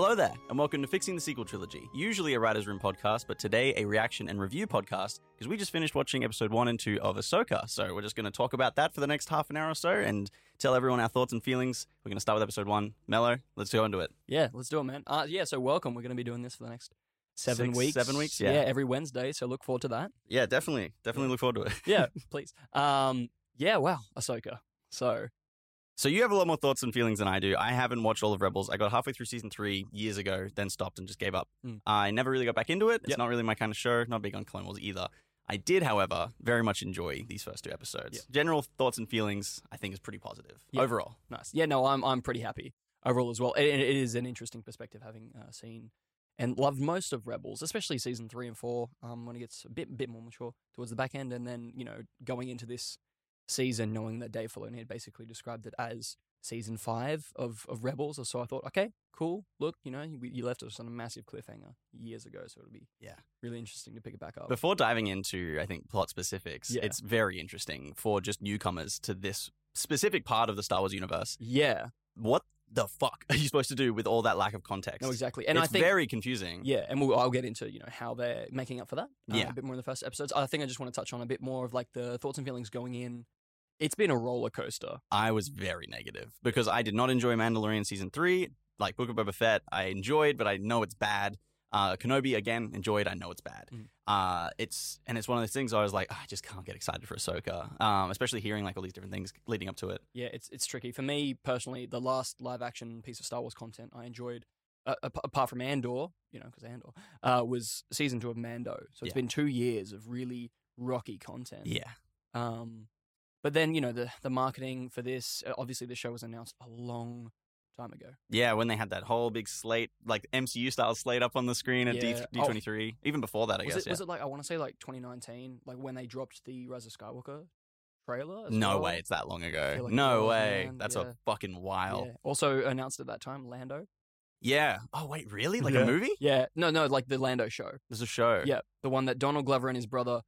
Hello there, and welcome to Fixing the Sequel Trilogy. Usually a writer's room podcast, but today a reaction and review podcast because we just finished watching episode one and two of Ahsoka. So we're just going to talk about that for the next half an hour or so and tell everyone our thoughts and feelings. We're going to start with episode one. Mello, let's go into it. Yeah, let's do it, man. Uh, yeah, so welcome. We're going to be doing this for the next seven Six, weeks. seven weeks, yeah. every Wednesday. So look forward to that. Yeah, definitely, definitely look forward to it. Yeah, please. Um, yeah, wow, Ahsoka. So So you have a lot more thoughts and feelings than I do. I haven't watched all of Rebels. I got halfway through season three years ago, then stopped and just gave up. Mm. I never really got back into it. It's Yep. not really my kind of show. Not big on Clone Wars either. I did, however, very much enjoy these first two episodes. Yep. General thoughts and feelings, I think, is pretty positive Yep. overall. nice. Yeah, no, I'm I'm pretty happy overall as well. It, it is an interesting perspective having uh, seen and loved most of Rebels, especially season three and four. Um, when it gets a bit bit more mature towards the back end, and then you know going into this season, knowing that Dave Filoni had basically described it as season five of, of Rebels. Or so I thought, okay, cool. Look, you know, you, you left us on a massive cliffhanger years ago, so it'll be Yeah. really interesting to pick it back up. Before diving into, I think, plot specifics, Yeah. it's very interesting for just newcomers to this specific part of the Star Wars universe. yeah, What the fuck are you supposed to do with all that lack of context? no, exactly. And it's I think very confusing. Yeah, and we'll, I'll get into you know how they're making up for that. uh, Yeah. a bit more in the first episodes. I think I just want to touch on a bit more of like the thoughts and feelings going in. It's been a roller coaster. I was very negative because I did not enjoy Mandalorian season three. Like Book of Boba Fett, I enjoyed, but I know it's bad. Uh, Kenobi again enjoyed. I know it's bad. Mhm. Uh, it's and it's one of those things. I was like, "Ah, I just can't get excited for Ahsoka. Um, especially hearing like all these different things leading up to it. Yeah, it's it's tricky for me personally. The last live action piece of Star Wars content I enjoyed, uh, apart from Andor, you know, because Andor uh, was season two of Mando. So it's Yeah. been two years of really rocky content. Yeah, Um, but then you know the the marketing for this. Obviously, the show was announced a long time ago. yeah. When they had that whole big slate, like MCU style slate up on the screen at Yeah. Oh D twenty three, even before that, I was guess. it yeah. was it like I want to say like 2019, like when they dropped the Rise of Skywalker trailer? no well? way, it's that long ago. like no way, man. that's Yeah. a fucking while. Also announced at that time, Lando. Yeah. Oh wait, really? Like a movie? Yeah, no, no, like the Lando show. There's a show. Yeah, the one that Donald Glover and his brother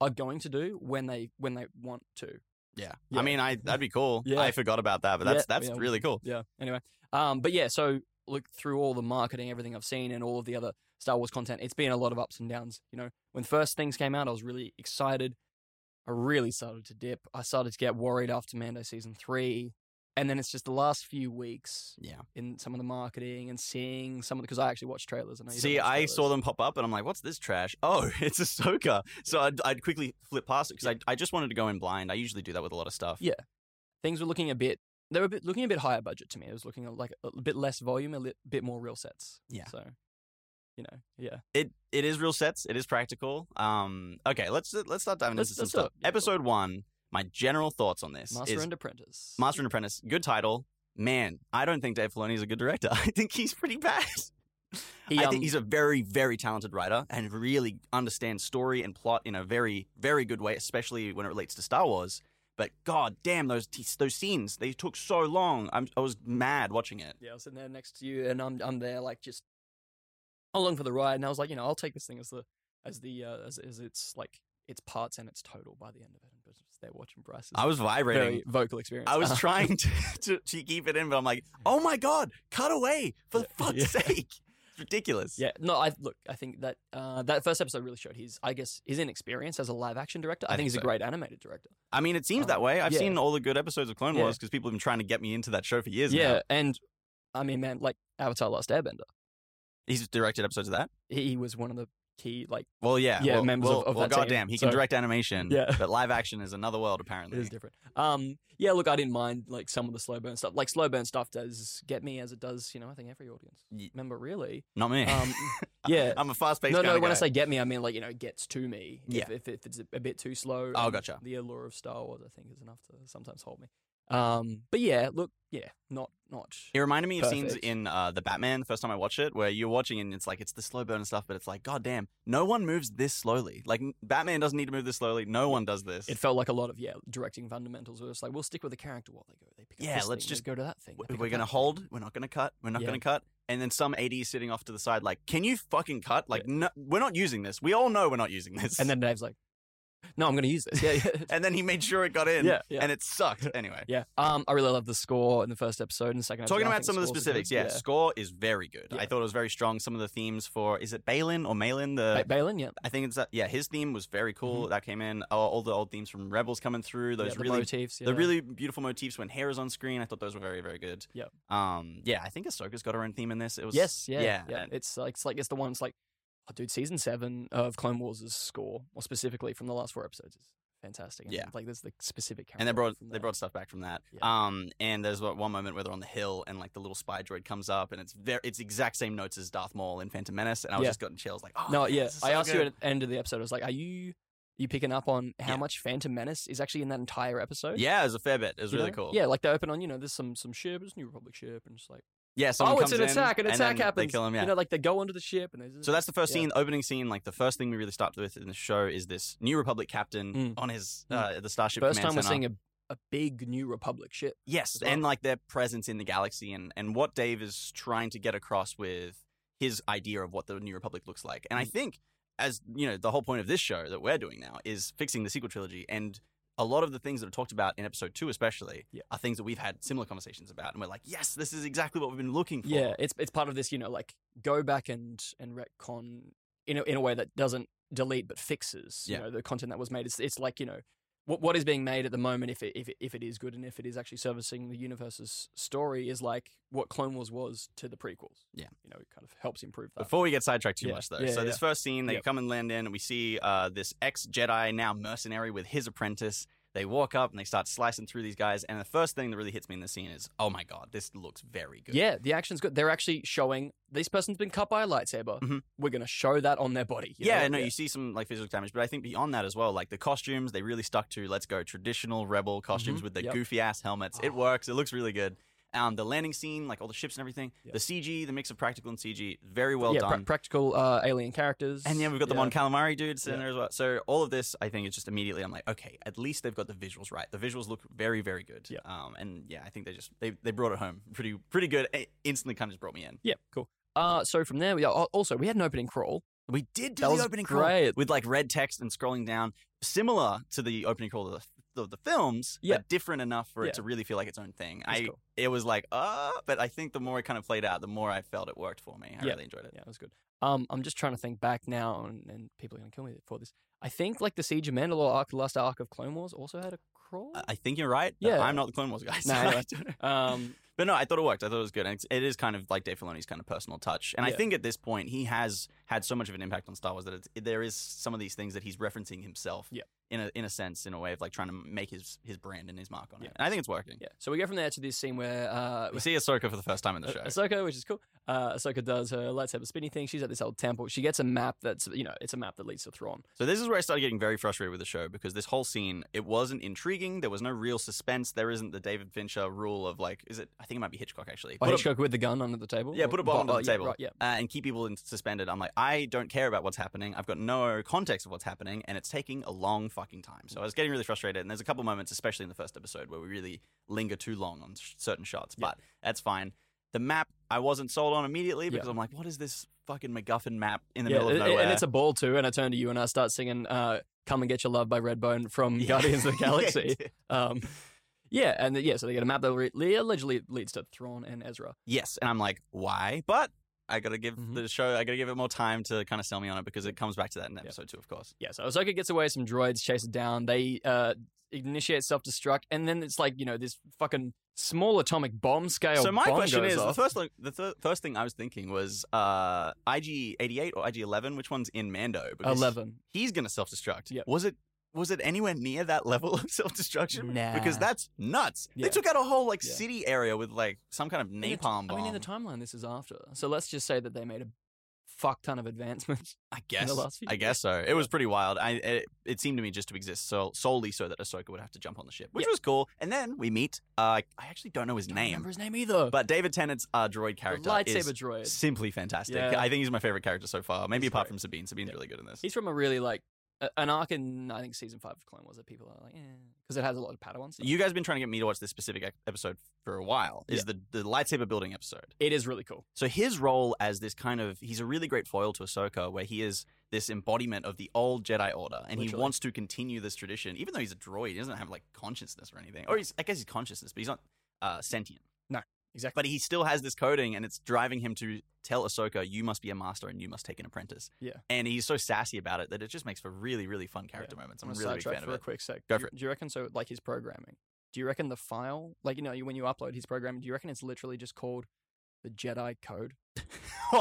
are going to do when they when they want to. Yeah. Yeah. I mean, I that'd be cool. Yeah. I forgot about that, but that's Yeah, that's yeah. really cool. Yeah. Anyway, um, but yeah, so look through all the marketing, everything I've seen, and all of the other Star Wars content. It's been a lot of ups and downs. You know, when first things came out, I was really excited. I really started to dip. I started to get worried after Mando season three, and then it's just the last few weeks Yeah. in some of the marketing and seeing some of the because I actually watch trailers. And I know you don't See, I trailers. saw them pop up, and I'm like, "What's this trash?" Oh, it's a Ahsoka. So I'd, I'd quickly flip past it because I, I just wanted to go in blind. I usually do that with a lot of stuff. Yeah. things were looking a bit. They were a bit, looking a bit higher budget to me. It was looking like a bit less volume, a li- bit more real sets. Yeah. So, you know, yeah. It it is real sets. It is practical. Um. Okay. Let's let's start diving Let's- into some stuff. Yeah, Episode one. My general thoughts on this Master is and Apprentice. Master and Apprentice. Good title. Man, I don't think Dave Filoni is a good director. I think he's pretty bad. He, I um, think he's a very, very talented writer and really understands story and plot in a very, very good way, especially when it relates to Star Wars. But god damn, those those scenes they took so long. I'm, I was mad watching it. Yeah, I was sitting there next to you, and I'm I'm there like just along for the ride, and I was like, you know, I'll take this thing as the as the uh, as, as its like its parts and its total by the end of it, and just there watching Bryce's I was vibrating. very vocal experience. I was Uh, trying to, to to keep it in, but I'm like, oh my god, cut away for Yeah. fuck's Yeah. sake! It's ridiculous. Yeah, no, I look. I think that uh, that first episode really showed his, I guess, his inexperience as a live action director. I, I think he's a great animated director. I mean, it seems Um, that way. I've yeah. seen all the good episodes of Clone. Wars because people have been trying to get me into that show for years yeah, now. and I mean, man, like Avatar: Last Airbender, He's directed episodes of that. he was one of the key like Well, yeah, Yeah, well, members well, of- of well, that team. goddamn, he can So- direct animation. Yeah. but live action is another world apparently. it is different. Um, yeah, look, I didn't mind like some of the slow burn stuff. Like slow burn stuff does get me as it does, you know. I think every audience. Remember, really? Not me. Um, yeah. I'm a fast paced. no, no. When I say get me, I mean like you know gets to me. Yeah. If, if, if it's a bit too slow. Oh, um, gotcha. The allure of Star Wars, I think, is enough to sometimes hold me. Um, but yeah, look, yeah, not not. It reminded me of scenes in uh, the Batman the first time I watched it, where you're watching and it's like it's the slow burn and stuff, but it's like, goddamn, no one moves this slowly. Like Batman doesn't need to move this slowly. No one does this. It felt like a lot of yeah directing fundamentals. Where it's like we'll stick with the character while they go. They pick up Yeah, let's thing, just- go to that thing. we're gonna that thing. hold. We're not gonna cut. We're not Yeah. gonna cut. And then some AD sitting off to the side, like, can you fucking cut? Like, no, we're not using this. We all know we're not using this. And then Dave's like, no, I'm going to use this. Yeah, yeah. and then he made sure it got in. Yeah, yeah. And it sucked anyway. yeah. Um, I really love the score in the first episode and the second. Talking episode. About some of the specifics, good. yeah, score is very good. Yeah. I thought it was very strong. Some of the themes for is it Baylan or Malin? The Ba- Baylan, yeah. I think it's that. Yeah, his theme was very cool. That came in. All, all the old themes from Rebels coming through. Those Mm-hmm. yeah, the really, motifs. Yeah. the really beautiful motifs when Hera is on screen. I thought those were very, very good. Yeah. Um. Yeah, I think Ahsoka's got her own theme in this. It was. Yes, yeah, Yeah. yeah. and- It's like it's like it's the one. It's like, oh, dude, season seven of Clone Wars' score, or specifically from the last four episodes, is fantastic. And, Yeah. like there's the specific. and they brought they brought stuff back from that. Yeah. Um, and there's one one moment where they're on the hill and like the little spy droid comes up and it's very it's the exact same notes as Darth Maul in Phantom Menace, and I was Yeah. just getting chills like, oh No, man, yeah. is I asked good. you at the end of the episode. I was like, "Are you you picking up on how Yeah. much Phantom Menace is actually in that entire episode?" Yeah, it was a fair bit. It was You really know? cool. Yeah, like they open on you know there's some some ship, it's a New Republic ship, and just like yeah. Someone oh, it's comes an in, attack, an and attack happens. They kill him. Yeah. You know, like they go onto the ship and there's So that's the first Yeah. scene, opening scene. Like the first thing we really start with in the show is this New Republic captain Mm. on his Mm. uh, the Starship first Command time we're Center. seeing a, a big New Republic ship. yes, well. and like their presence in the galaxy and and what Dave is trying to get across with his idea of what the New Republic looks like. And I Mm. think as you know, the whole point of this show that we're doing now is fixing the sequel trilogy and. A lot of the things that are talked about in episode two, especially, Yeah. are things that we've had similar conversations about, and we're like, "Yes, this is exactly what we've been looking for." Yeah, it's it's part of this, you know, like go back and and retcon in a, in a way that doesn't delete but fixes, you Yeah. know, the content that was made. It's it's like you know what what is being made at the moment, if it if it, if it is good and if it is actually servicing the universe's story, is like what Clone Wars was to the prequels. Yeah. you know, it kind of helps improve that. Before we get sidetracked too Yeah. much, though, Yeah, so this first scene, they Yep. come and land in, and we see uh, this ex Jedi, now mercenary, with his apprentice. They walk up and they start slicing through these guys. And the first thing that really hits me in the scene is, oh my god, this looks very good. Yeah, the action's good. They're actually showing this person's been cut by a lightsaber. Mhm. We're gonna show that on their body. you Yeah, know? no, you see some like physical damage, but I think beyond that as well, like the costumes, they really stuck to let's go traditional rebel costumes Mhm, with the yep. goofy ass helmets. It Oh. works. It looks really good. Um, the landing scene, like all the ships and everything, Yep. the CG, the mix of practical and CG, very well yeah, pra- done. practical uh, alien characters. And yeah, we've got the yeah. Mon Calamari dude sitting Yeah. there as well. So all of this, I think, is just immediately I'm like, okay, at least they've got the visuals right. The visuals look very, very good. Yeah. Um, and yeah, I think they just they, they brought it home pretty pretty good. It instantly kind of just brought me in. Yeah, cool. Uh, so from there, we al- also we had an opening crawl. We did do That the opening crawl with like red text and scrolling down, similar to the opening crawl of the, of the films, Yeah. but different enough for Yeah. it to really feel like its own thing. That's I cool. it was like uh, but I think the more it kind of played out, the more I felt it worked for me. I Yeah. really enjoyed it. Yeah, it was good. Um, I'm just trying to think back now, and, and people are gonna kill me for this. I think like the Siege of Mandalore arc, the last arc of Clone Wars, also had a crawl. I- think you're right. Yeah. I'm not the Clone Wars guy. so No, don't. Um, But no, I thought it worked. I thought it was good. And it's, kind of like Dave Filoni's kind of personal touch. And I think at this point, he has had so much of an impact on Star Wars that it's, there is some of these things that he's referencing himself. Yeah. In a in a sense, in a way of like trying to make his his brand and his mark on Yeah. it. And I think it's working. yeah. So we go from there to this scene where uh, We see Ahsoka for the first time in the show. Ah- Ahsoka, which is cool. Uh, Ahsoka does her lightsaber spinny thing. She's at this old temple. She gets a map that's you know it's a map that leads to Thrawn. So this is where I started getting very frustrated with the show because this whole scene it wasn't intriguing. There was no real suspense. There isn't the David Fincher rule of like, is it? I think it might be Hitchcock actually. Oh, Put a- Hitchcock with the gun under the table. Yeah, put a bomb under the yeah, table. Right, yeah. uh, and keep people in suspended. I'm like, I don't care about what's happening. I've got no context of what's happening, and it's taking a long fucking time. So I was getting really frustrated. And there's a couple moments, especially in the first episode, where we really linger too long on sh- certain shots. Yeah. But that's fine. The map I wasn't sold on immediately because Yeah. I'm like, what is this fucking MacGuffin map in the yeah, middle of nowhere? and it's a ball too. And I turn to you and I start singing uh, "Come and Get Your Love" by Redbone from. Guardians of the Galaxy. um, yeah, and yeah, so they get a map that re- allegedly leads to Thrawn and Ezra. yes, and I'm like, why? But I gotta give Mhm. the show, I gotta give it more time to kind of sell me on it because it comes back to that in episode two, of course. Yeah, so Ahsoka gets away, some droids chase it down. They uh, initiate self destruct, and then it's like you know this fucking small atomic bomb scale. So my question is: off. the first thing, the th- first thing I was thinking was uh, IG eighty eight or IG eleven. Which one's in Mando? Because eleven. He's gonna self destruct. Yep. Was it? Was it anywhere near that level of self destruction? Nah. Because that's nuts. Yeah. They took out a whole like Yeah. city area with like some kind of napalm bomb. I mean, in the timeline, this is after. So let's just say that they made a fuck ton of advancements. I guess. last few I guess so. It was pretty wild. I it, it seemed to me just to exist so solely so that Ahsoka would have to jump on the ship, which was cool. And then we meet. Uh, I actually don't know his name. I Don't name, remember his name either. but David Tennant's uh, droid the character lightsaber is droid. simply fantastic. Yeah. I think he's my favorite character so far. Maybe He's apart great. from Sabine. Sabine's really good in this. He's from a really like an arc in I think season five of Clone Wars that people are like, yeah, because it has a lot of Padawan stuff. You guys been trying to get me to watch this specific episode for a while. Is the the lightsaber building episode? It is really cool. So his role as this kind of he's a really great foil to Ahsoka, where he is this embodiment of the old Jedi Order, and he wants to continue this tradition, even though he's a droid. He doesn't have like consciousness or anything, or he's I guess he's consciousness, but he's not uh, sentient. Exactly. But he still has this coding, and it's driving him to tell Ahsoka, "You must be a master, and you must take an apprentice." Yeah. and he's so sassy about it that it just makes for really, really fun character moments. I'm a I'm really big fan for of a quick sec. Go do, for you- do you reckon so? Like his programming. Do you reckon the file, like you know, when you upload his programming, do you reckon it's literally just called the Jedi Code?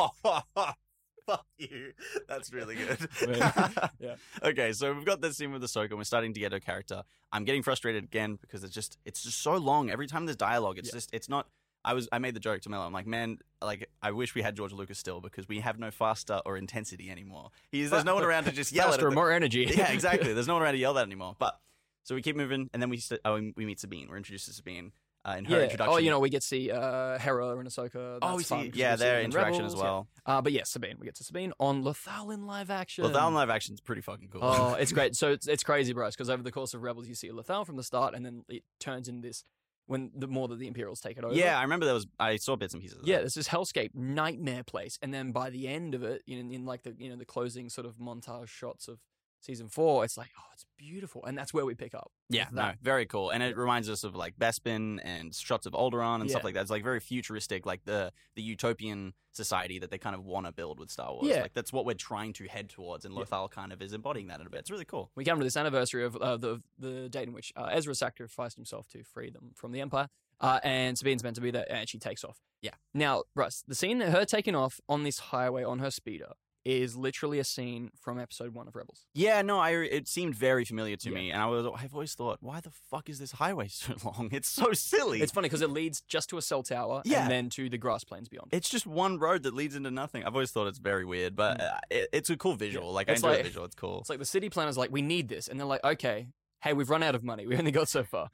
Fuck you. That's really good. Yeah. Okay, so we've got this scene with Ahsoka, and we're starting to get her character. I'm getting frustrated again because it's just it's just so long. Every time there's dialogue, it's Yeah. just it's not. I was I made the joke to Mel. I'm like, man, like I wish we had George Lucas still because we have no faster or intensity anymore. He's there's no one around to just yell at. Faster, it. more energy. yeah, exactly. There's no one around to yell at anymore. But so we keep moving, and then we st- oh, we meet Sabine. We're introduced to Sabine uh, in her Yeah. introduction. Oh, you know, we get to see uh, Hera and Ahsoka. Oh, we That's fun see, because yeah, their in interaction as Rebels, yeah. well. Uh, but yes, Sabine. We get to Sabine on Lothal in live action. Well, that live action is pretty fucking cool. Oh, it's great. So it's, it's crazy, bros, because over the course of Rebels, you see Lothal from the start, and then it turns into this when the more that the Imperials take it over. yeah, I remember there was. I saw bits and pieces. Of Yeah, there's this hellscape nightmare place, and then by the end of it, in, in like the you know the closing sort of montage shots of season four, it's like oh, it's beautiful, and that's where we pick up. Yeah, no, very cool, and it reminds us of like Bespin and shots of Alderaan and stuff like that. It's like very futuristic, like the the utopian society that they kind of want to build with Star Wars. Yeah. like that's what we're trying to head towards, and Yeah. Lothal kind of is embodying that in a bit. It's really cool. We come to this anniversary of uh, the the date in which uh, Ezra sacrificed himself to free them from the Empire, uh, and Sabine's meant to be there, and she takes off. Yeah. Now, Russ, the scene that her taking off on this highway on her speeder is literally a scene from Episode One of Rebels. Yeah, no, I it seemed very familiar to Yeah. me, and I was I've always thought, why the fuck is this highway so long? It's so silly. It's funny because it leads just to a cell tower Yeah. and then to the grass plains beyond. It's just one road that leads into nothing. I've always thought it's very weird, but uh, it, it's a cool visual. Like Mm. It's I enjoy like- the visual. It's cool. It's like the city planners like, we need this, and they're like, okay, hey, we've run out of money. We only got so far.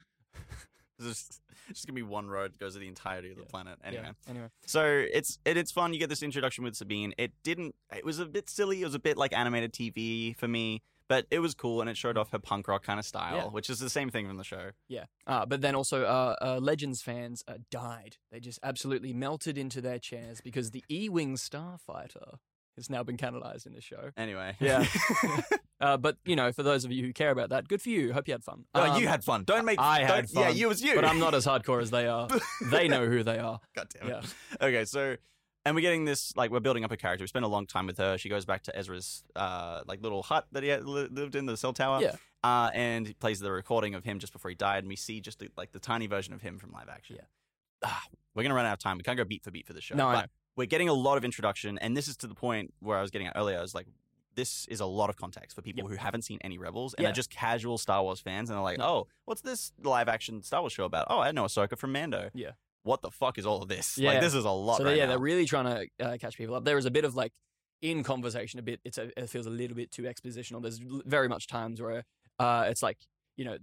Just, just gonna be one road that goes to the entirety of the Yeah. planet. Anyway, Yeah. Anyway. so it's it, it's fun. You get this introduction with Sabine. It didn't. It was a bit silly. It was a bit like animated TV for me, but it was cool and it showed off her punk rock kind of style, Yeah. which is the same thing from the show. Yeah. Uh, but then also, uh, uh, Legends fans uh, died. They just absolutely melted into their chairs because the E-wing starfighter has now been canonized in the show. Anyway, Yeah. Uh, but you know, for those of you who care about that, good for you. Hope you had fun. oh, Um, you had fun. Don't make. I had don't- Yeah, fun, you was you. but I'm not as hardcore as they are. they know who they are. God damn it. Yeah. Okay, so and we're getting this like we're building up a character. We spend a long time with her. She goes back to Ezra's uh like little hut that he had li- lived in the cell tower. Yeah. Uh, and he plays the recording of him just before he died, and we see just the, like the tiny version of him from live action. Yeah. Ah, we're gonna run out of time. We can't go beat for beat for the show. No, but. We're getting a lot of introduction, and this is to the point where I was getting at earlier. I was like, this is a lot of context for people who haven't seen any Rebels and Yeah. are just casual Star Wars fans, and they're like, oh, what's this live action Star Wars show about? Oh, I know Ahsoka from Mando. Yeah. What the fuck is all of this? Yeah. Like, this is a lot so right yeah, now. they're really trying to uh, catch people up. There is a bit of like in conversation, a bit. It's a, it feels a little bit too expositional. There's very much times where uh, it's like you know,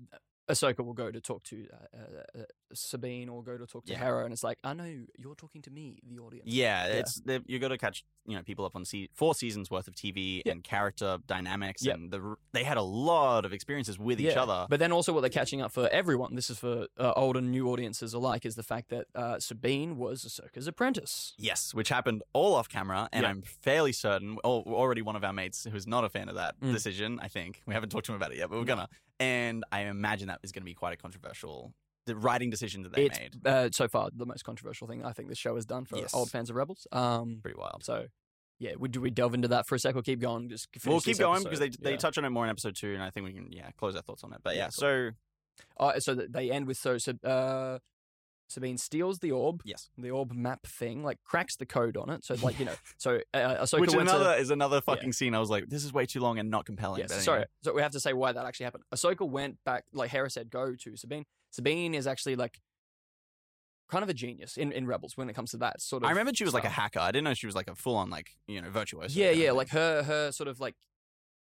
Ahsoka will go to talk to uh, uh, uh, Sabine or go to talk to Yeah. Hera, and it's like, I know you're talking to me, the audience. Yeah, Yeah. it's you got to catch you know people up on se- four seasons worth of TV Yeah. and character dynamics, and the they had a lot of experiences with each other. But then also what they're catching up for everyone, this is for uh, old and new audiences alike, is the fact that uh, Sabine was Ahsoka's apprentice. Yes, which happened all off camera, and. I'm fairly certain. Oh, already one of our mates who's not a fan of that Mm. decision. I think we haven't talked to him about it yet, but we're gonna. And I imagine that is going to be quite a controversial the writing decision that they It's made. uh, so far the most controversial thing I think this show has done for Yes. old fans of Rebels. Um, Pretty wild. so yeah, would do we delve into that for a sec or keep going? Just We'll keep going episode? because they they Yeah. touch on it more in episode two, and I think we can yeah close our thoughts on it. But Yeah, yeah, cool. so Oh, so they end with so Sab- uh, Sabine steals the orb, yes, the orb map thing, like cracks the code on it. So like you know, so uh, Ahsoka which went to- another is another fucking scene. I was like, this is way too long and not compelling. Yes, but sorry. So we have to say why that actually happened. Ahsoka went back, like Hera said, go to Sabine. Sabine is actually like kind of a genius in, in Rebels when it comes to that sort of. I remember she was like a hacker. I didn't know she was like a full on like you know virtuoso. Yeah, yeah, thing. like her her sort of like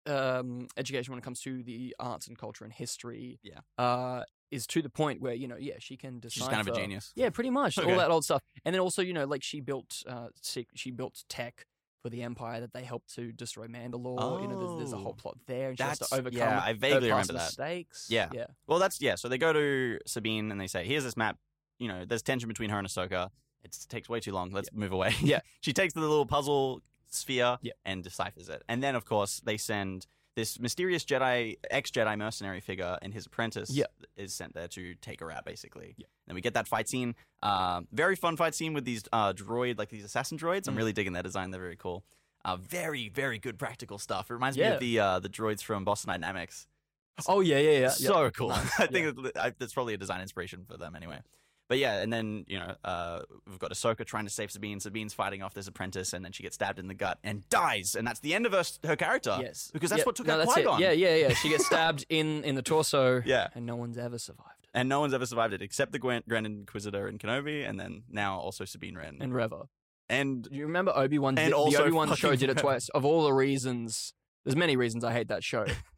um education when it comes to the arts and culture and history. Yeah. uh, is to the point where you know, yeah, she can decide. she's kind of a genius. Yeah, pretty much Okay. all that old stuff. And then also, you know, like she built uh, she built tech for the Empire that they helped to destroy Mandalore. You know, there's, there's a whole Oh. plot there, and she has to overcome. yeah, I vaguely remember that. mistakes. Yeah. yeah, Well, that's yeah. So they go to Sabine and they say, "Here's this map. You know, there's tension between her and Ahsoka. It takes way too long. Let's move away." Yeah. she takes the little puzzle sphere Yeah. and deciphers it, and then of course they send this mysterious Jedi, ex Jedi mercenary figure, and his apprentice Yeah. is sent there to take her out, basically. Yeah. Then we get that fight scene. Um, very fun fight scene with these uh, droid, like these assassin droids. I'm Mm. really digging that design. They're very cool. Uh, very, very good practical stuff. It reminds me of the uh, the droids from Boston Dynamics. Oh yeah, yeah, yeah. yeah. So cool. I think that's probably a design inspiration for them anyway. But yeah, and then you know uh, we've got Ahsoka trying to save Sabine. Sabine's fighting off this apprentice, and then she gets stabbed in the gut and dies, and that's the end of her her character. Yes, because that's what took no, out Qui. Gon. Yeah, yeah, yeah. She gets stabbed in in the torso. Yeah. and no one's ever survived. and no one's ever survived it except the Grand, Grand Inquisitor and Kenobi, and then now also Sabine Wren. And Reva. And Do you remember Obi Wan? And The also Obi Wan show did it twice. Of all the reasons, there's many reasons I hate that show,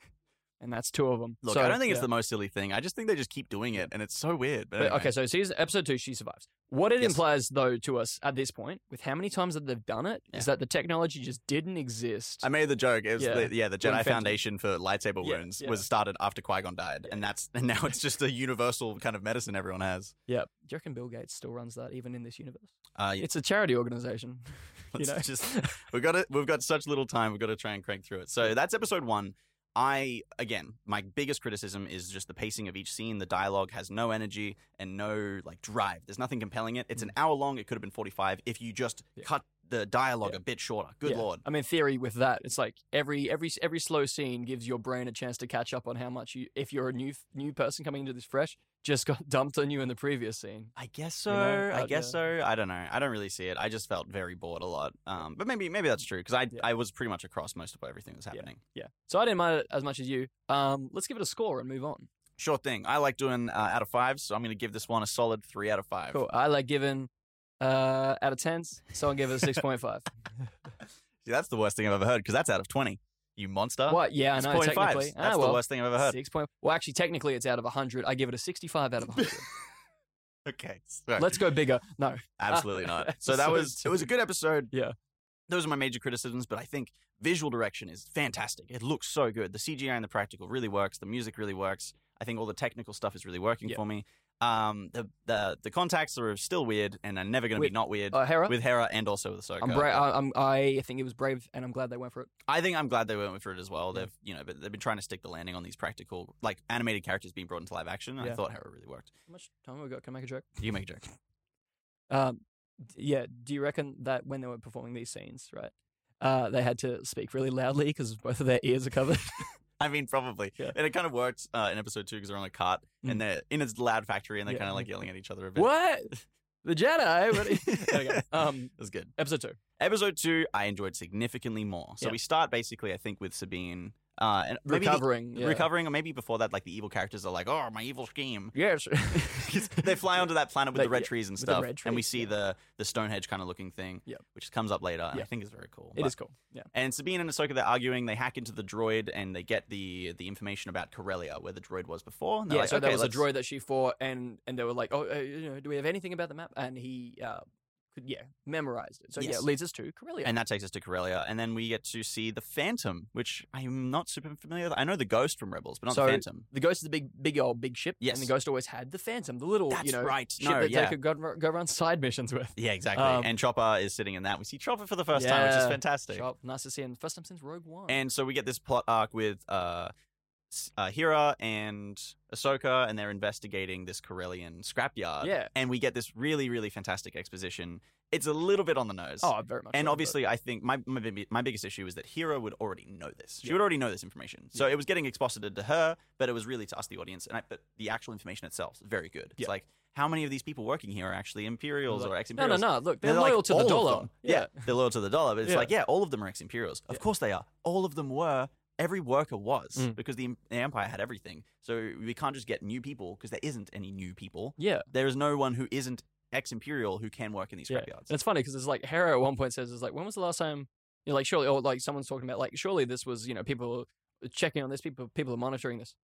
and that's two of them. look, So, I don't think it's yeah. the most silly thing. I just think they just keep doing it, and it's so weird. But, But, anyway. okay, so season episode two, she survives. What it Yes. implies, though, to us at this point, with how many times that they've done it, is Yeah. that the technology just didn't exist. I made the joke. It was Yeah. the, yeah, the Jedi Foundation for lightsaber wounds was started after Qui Gon died, and that's and now it's just a universal kind of medicine everyone has. yeah. Do you reckon Bill Gates still runs that, even in this universe? Uh, yeah, It's a charity organization. you let's know, just we've got it. We've got such little time. We've got to try and crank through it. So that's episode one. I again, my biggest criticism is just the pacing of each scene. The dialogue has no energy and no like drive. There's nothing compelling it. It's an hour long. It could have been 45 if you just Mm. Yeah. cut the dialogue Yeah. a bit shorter. Good Yeah. lord. I mean, theory with that, it's like every every every slow scene gives your brain a chance to catch up on how much you, if you're a new new person coming into this fresh, just got dumped on you in the previous scene. I guess so. know, I uh, guess yeah. so. I don't know. I don't really see it. I just felt very bored a lot. Um, but maybe maybe that's true because I. I was pretty much across most of everything that was happening. Yeah. So I didn't mind it as much as you. Um, let's give it a score and move on. Sure thing. I like doing uh, out of fives, so I'm going to give this one a solid three out of five. Cool. I like giving uh out of tens, so I'll give it a six point five. See, that's the worst thing I've ever heard because that's out of twenty. You monster. what? Yeah, I It's know. point fives. Technically, That's ah, the well, worst thing I've ever heard. Six point. Well, actually, technically, it's out of hundred. I give it a sixty-five out of hundred. Okay. so- Let's go bigger. No. Absolutely not. So that was it was a good episode. Yeah. Those are my major criticisms, but I think visual direction is fantastic. It looks so good. The CGI and the practical really works. The music really works. I think all the technical stuff is really working Yeah. for me. Um, the the the contacts are still weird and are never going to be With- not weird Uh, Hera. with Hera and also with Ahsoka. I'm bra- I, I'm. I think it was brave, and I'm glad they went for it. I think I'm glad they went for it as well. Yeah. They've you know, but they've been trying to stick the landing on these practical, like animated characters being brought into live action. and I Yeah. thought Hera really worked. How much time have we got? Can I make a joke? You make a joke. Um, d- yeah. Do you reckon that when they were performing these scenes, right, uh, they had to speak really loudly because both of their ears are covered? I mean, probably. Yeah. And it kind of worked uh, in episode two because they're on a cart Mm. and they're in a loud factory and they're Yeah. kind of like yelling at each other a bit. what? The Jedi. Um, It was good. episode two. Episode two, I enjoyed significantly more. So Yeah. we start basically, I think, with Sabine. Uh, and maybe the- Recovering. yeah. recovering, or maybe before that, like the evil characters are like, "Oh, my evil scheme." Yes. they fly onto that planet with They- the red yeah, trees and stuff, and we see yeah. the the Stonehenge kind of looking thing, Yep. which comes up later, and I think is very cool. It But- is cool. Yeah. And Sabine and Ahsoka, they're arguing. They hack into the droid and they get the the information about Corellia, where the droid was before. Yeah, like, so there was a let's- droid that she fought, and and they were like, "Oh, uh, you know, do we have anything about the map?" And he, uh, yeah, memorized it. So yeah, it leads us to Corellia. And that takes us to Corellia, and then we get to see the Phantom, which I'm not super familiar with. I know the Ghost from Rebels, but not So- the Phantom. the Ghost is the big, big old, big ship. Yes. and the Ghost always had the Phantom, the little, That's you know, right. ship No, that yeah. they could go, go run side missions with. Yeah, exactly. Um, and Chopper is sitting in that. We see Chopper for the first time, which is fantastic. Sharp, nice to see him. First time since Rogue One. And so we get this plot arc with uh, uh, Hera and Ahsoka, and they're investigating this Corellian scrapyard. Yeah. And we get this really, really fantastic exposition. It's a little bit on the nose. oh, very much. And so, but- obviously, I think my, my my biggest issue is that Hera would already know this. She Yeah. would already know this information. So it was getting exposited to her, but it was really to us, the audience. And I, but the actual information itself is very good. It's Yeah. like how many of these people working here are actually Imperials Like, or ex Imperials? no, no. no. Look, they're, They're like loyal to the dollar. them. Yeah. they're loyal to the dollar. But it's Yeah. like, yeah, all of them are ex Imperials. Of Yeah. course they are. All of them were. Every worker was Mm. because the, the Empire had everything. So we can't just get new people because there isn't any new people. yeah. There is no one who isn't ex Imperial who can work in these Yeah. scrapyards. And it's funny because it's like Hera at one point says, "It's like when was the last time you know, like surely or like someone's talking about like surely this was you know people checking on this people people are monitoring this."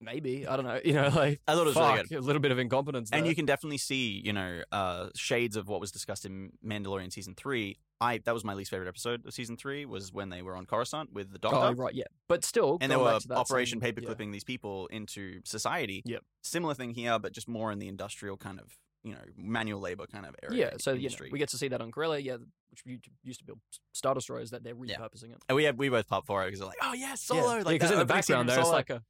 Maybe I don't know. You know, like I thought it was really fuck, a little bit of incompetence. and you can definitely see, you know, uh, shades of what was discussed in Mandalorian season three. I that was my least favorite episode of season three was when they were on Coruscant with the Doctor. Oh, right, yeah, but still, and they were back to that Operation same- Paperclipping yeah. these people into society. Yep. Similar thing here, but just more in the industrial kind of, you know, manual labor kind of area. Yeah, so you know, we get to see that on Corellia, yeah, which used to build Star Destroyers that they're Yeah. repurposing it. and we had we both popped for it because they're like, oh yeah, Solo, yeah, like because that in the background from there, it's like a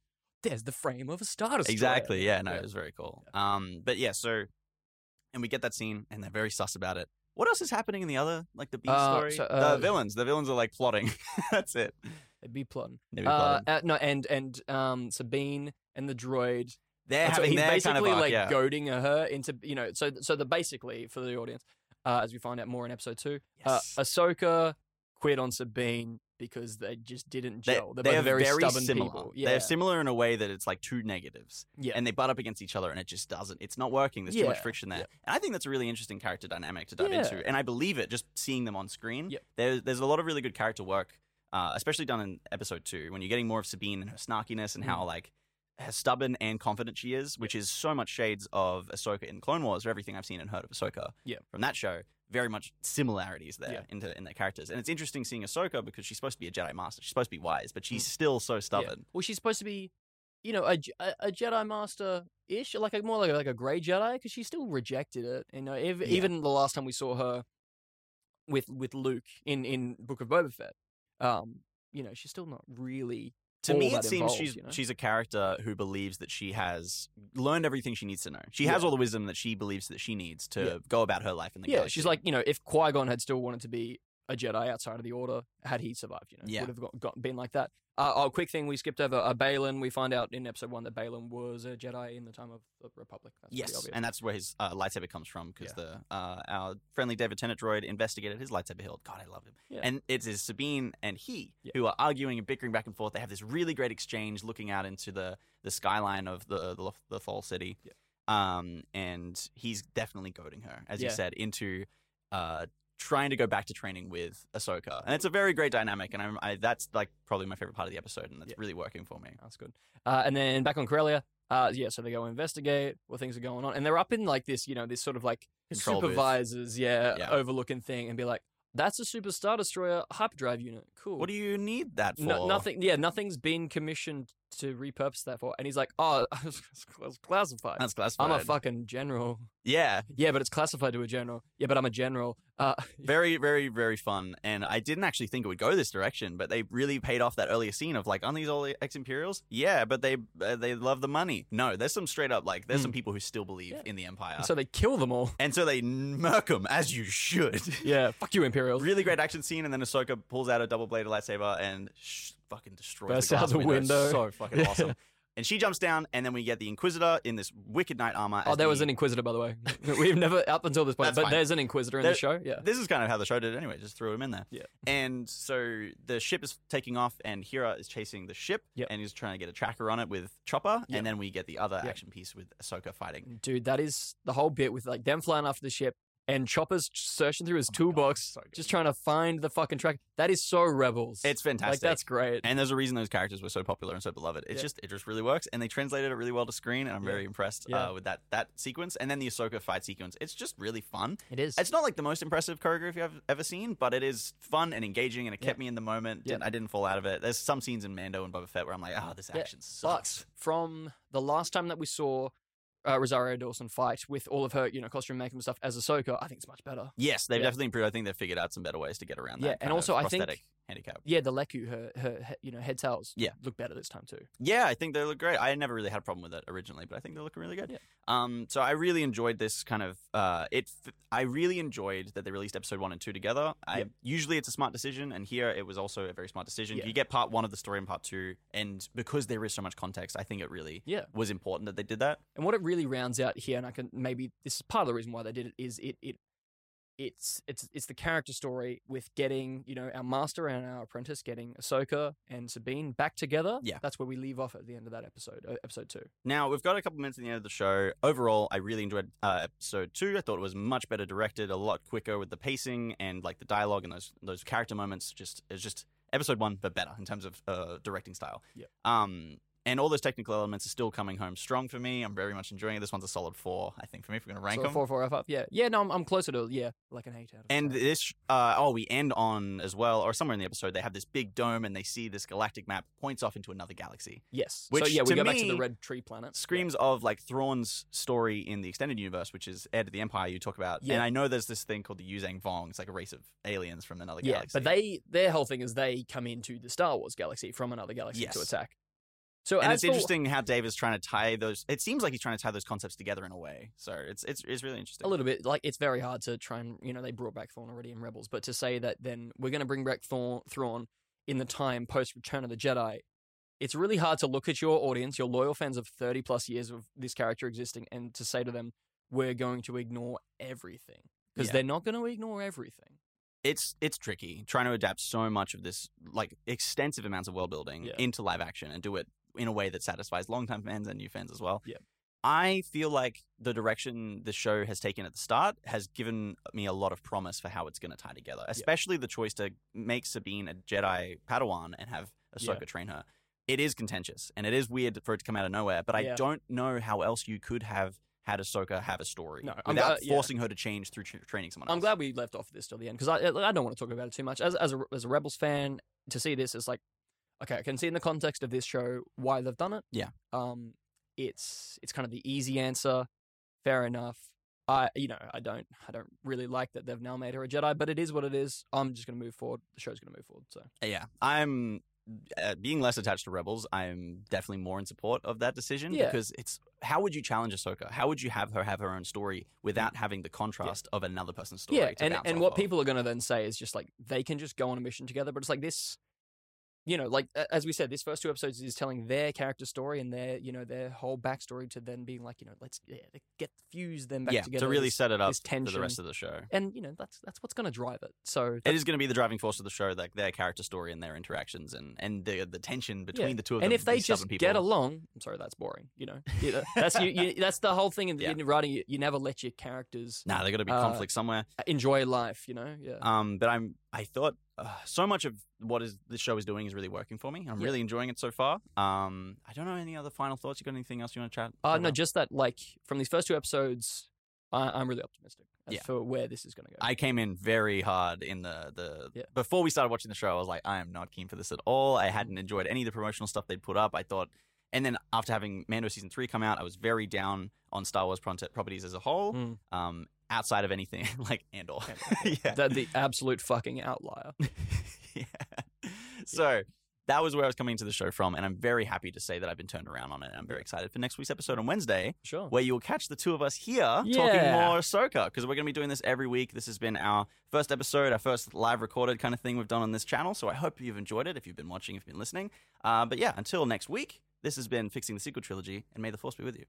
there's the frame of a Star Destroyer. Exactly. Yeah. No, it was very cool. Um, but yeah, so and we get that scene, and they're very sus about it. What else is happening in the other, like the B Uh, story? so, uh, the villains. The villains are like plotting. That's it. They'd be plotting. They'd be Uh, plotting. uh, no, and and um, Sabine and the droid. They're so having he's their basically kind of arc, like yeah. goading her into you know. So so the basically for the audience, uh, as we find out more in episode two, Yes. uh, Ahsoka quit on Sabine because they just didn't gel. They're they both are very, very, stubborn similar. people. Yeah, They're similar in a way that it's like two negatives, yeah. and they butt up against each other, and it just doesn't. It's not working. There's too much friction there, yeah. and I think that's a really interesting character dynamic to dive Yeah. into. And I believe it just seeing them on screen. Yep. There's there's a lot of really good character work, uh, especially done in episode two when you're getting more of Sabine and her snarkiness and Mm. how like how stubborn and confident she is, which is so much shades of Ahsoka in Clone Wars or everything I've seen and heard of Ahsoka Yeah. from that show. Very much similarities there Yeah. into in their characters, and it's interesting seeing Ahsoka because she's supposed to be a Jedi Master. She's supposed to be wise, but Mm. she's still so Yeah. stubborn. Well, she's supposed to be, you know, a Jedi Master ish, like a more like a, like a grey Jedi, because she still rejected it. You know, ev- Yeah. even the last time we saw her with with Luke in in Book of Boba Fett, um, you know, she's still not really. To me, it seems involved, she's you know? she's a character who believes that she has learned everything she needs to know. She has all the wisdom that she believes that she needs to Yeah. go about her life in the yeah, galaxy. she's like you know, if Qui Gon had still wanted to be a Jedi outside of the Order, had he survived, you know, Yeah. would have got, got been like that. Uh, oh, quick thing we skipped over. Uh, Baylan, we find out in episode one that Baylan was a Jedi in the time of the Republic. That's yes, and that's where his uh, lightsaber comes from because the uh, our friendly David Tennant droid investigated his lightsaber hilt. God, I love him. Yeah. And it is Sabine and he Yeah. who are arguing and bickering back and forth. They have this really great exchange, looking out into the the skyline of the the, the city. Yeah. Um, and he's definitely goading her, as you said, into uh trying to go back to training with Ahsoka, and it's a very great dynamic. And I'm, I, that's like probably my favorite part of the episode, and that's Yeah. really working for me. That's good. Uh, and then back on Corellia, uh, yeah, so they go investigate what things are going on, and they're up in like this, you know, this sort of like Control booth. supervisors, yeah, Yeah. overlooking thing, and be like, "That's a Super Star Destroyer hyperdrive unit. Cool. What do you need that for? No, nothing. Yeah, nothing's been commissioned to repurpose that for." And he's like, "Oh, it's classified. That's classified. I'm a fucking general. yeah, Yeah, but it's classified to a general. Yeah, but I'm a general. Uh, very, very, very fun. And I didn't actually think it would go this direction, but they really paid off that earlier scene of like, aren't these all ex Imperials? Yeah, but they uh, they love the money. No, there's some straight up like, there's Mm. some people who still believe Yeah. in the Empire, so they kill them all. and so they murk them as you should. Yeah, fuck you, Imperials. really great action scene, and then Ahsoka pulls out a double bladed lightsaber and sh- fucking destroys Bursts the glass out the window. So fucking awesome. And she jumps down, and then we get the Inquisitor in this wicked knight armor. Oh, there was an Inquisitor, by the way. We've never up until this point, but fine. there's an Inquisitor in There- the show. Yeah. This is kind of how the show did it anyway. Just threw him in there. Yeah. And so the ship is taking off, and Hera is chasing the ship, Yep. and he's trying to get a tracker on it with Chopper, Yep. and then we get the other Yep. action piece with Ahsoka fighting. Dude, that is the whole bit with like them flying after the ship and Chopper's searching through his Oh my God, toolbox, so just trying to find the fucking track. That is so rebels. It's fantastic. like that's great. and there's a reason those characters were so popular and so beloved. It's Yeah. just it just really works, and they translated it really well to screen, and I'm Yeah. very impressed Yeah. uh, with that that sequence. And then the Ahsoka fight sequence. It's just really fun. it is. It's not like the most impressive choreography I've ever seen, but it is fun and engaging, and it kept me in the moment. Yeah. Didn't- I didn't fall out of it. There's some scenes in Mando and Boba Fett where I'm like, oh, this action sucks. But from the last time that we saw uh, Rosario Dawson fight with all of her, you know, costume makeup and stuff as Ahsoka, I think it's much better. Yes, they've Yeah. definitely improved. I think they've figured out some better ways to get around that. Yeah, and also I think- handicap. Yeah, the lekku, her, her, he- you know, head tails, Yeah. look better this time too. Yeah, I think they look great. I never really had a problem with it originally, but I think they're looking really good. Yeah. Um, so I really enjoyed this kind of. Uh, it. I really enjoyed that they released episode one and two together. I Yeah. usually it's a smart decision, and here it was also a very smart decision. Yeah. You get part one of the story and part two, and because there is so much context, I think it really Yeah. was important that they did that. And what it really rounds out here, and I can maybe this is part of the reason why they did it, is it it it's it's it's the character story with getting you know our master and our apprentice getting Ahsoka and Sabine back together. Yeah. that's where we leave off at the end of that episode, uh, episode two. Now we've got a couple minutes at the end of the show. Overall, I really enjoyed uh, episode two. I thought it was much better directed, a lot quicker with the pacing and like the dialogue and those those character moments. Just it's just episode one, but better in terms of uh, directing style. Yep. Um, and all those technical elements are still coming home strong for me. I'm very much enjoying it. This one's a solid four, I think, for me. If we're gonna rank So them. four, four, five. Yeah, yeah. No, I'm, I'm closer to yeah, like an eight out of And five. this, uh, oh, we end on as well, or somewhere in the episode, they have this big dome and they see this galactic map points off into another galaxy. yes. which so yeah, we to go back to the red tree planet. Yeah. Screams of like Thrawn's story in the extended universe, which is Heir to the Empire you talk about. Yeah. And I know there's this thing called the Yuuzhan Vong. It's like a race of aliens from another Yeah, galaxy. but they their whole thing is they come into the Star Wars galaxy from another galaxy Yes. to attack. So and it's for- interesting how Dave is trying to tie those. It seems like he's trying to tie those concepts together in a way. So it's it's, it's really interesting. a little bit like it's very hard to try and you know they brought back Thrawn already in Rebels, but to say that then we're going to bring back Thrawn, Thrawn in the time post Return of the Jedi, it's really hard to look at your audience, your loyal fans of thirty plus years of this character existing, and to say to them we're going to ignore everything because Yeah. they're not going to ignore everything. it's it's tricky trying to adapt so much of this like extensive amounts of world building Yeah. into live action and do it in a way that satisfies longtime fans and new fans as well. Yeah. I feel like the direction the show has taken at the start has given me a lot of promise for how it's going to tie together, especially the choice to make Sabine a Jedi Padawan and have Ahsoka Yeah. train her. It is contentious and it is weird for it to come out of nowhere, but I Yeah. don't know how else you could have had Ahsoka have a story No, I'm without glad- yeah. forcing her to change through tra- training someone else. I'm glad we left off this till the end because I I don't want to talk about it too much. As as a as a Rebels fan, to see this is like, okay, I can see in the context of this show why they've done it. Yeah. Um, it's it's kind of the easy answer. Fair enough. I you know I don't I don't really like that they've now made her a Jedi, but it is what it is. I'm just gonna move forward. The show's gonna move forward. So Yeah, I'm uh, being less attached to Rebels. I'm definitely more in support of that decision Yeah. because it's how would you challenge Ahsoka? How would you have her have her own story without having the contrast of another person's story? yeah, and and what of? people are gonna then say is just like they can just go on a mission together, but it's like this. You know, like as we said, this first two episodes is telling their character story and their, you know, their whole backstory to then being like, you know, let's yeah, get fuse them back yeah together. to really this- set it up for the rest of the show. and you know that's that's what's going to drive it. So It is going to be the driving force of the show, like their character story and their interactions, and and the the tension between Yeah. the two of them. and if they just people. get along, I'm sorry, that's boring. You know, You know, that's you, you, that's the whole thing in, Yeah. in writing. You, you never let your characters nah, they got to be uh, conflict somewhere. enjoy life. You know, yeah. Um, but I'm I thought uh, so much of what is the show is doing is really working for me. I'm Yeah. really enjoying it so far. Um, I don't know any other final thoughts. You got anything else you want to chat? Uh, no, just that like from these first two episodes, I, I'm really optimistic as Yeah. for where this is going to go. I came in very hard in the the Yeah. before we started watching the show. I was like, I am not keen for this at all. I hadn't enjoyed any of the promotional stuff they'd put up. I thought, and then after having Mando season three come out, I was very down on Star Wars properties as a whole. Mm. Um, outside of anything like Andor, yeah, the, the absolute fucking outlier. yeah. So that was where I was coming into the show from, and I'm very happy to say that I've been turned around on it. I'm very excited for next week's episode on Wednesday, Sure. where you will catch the two of us here talking more Ahsoka, because we're going to be doing this every week. This has been our first episode, our first live recorded kind of thing we've done on this channel. So I hope you've enjoyed it. If you've been watching, if you've been listening, uh, but yeah, until next week, this has been fixing the sequel trilogy, and may the force be with you.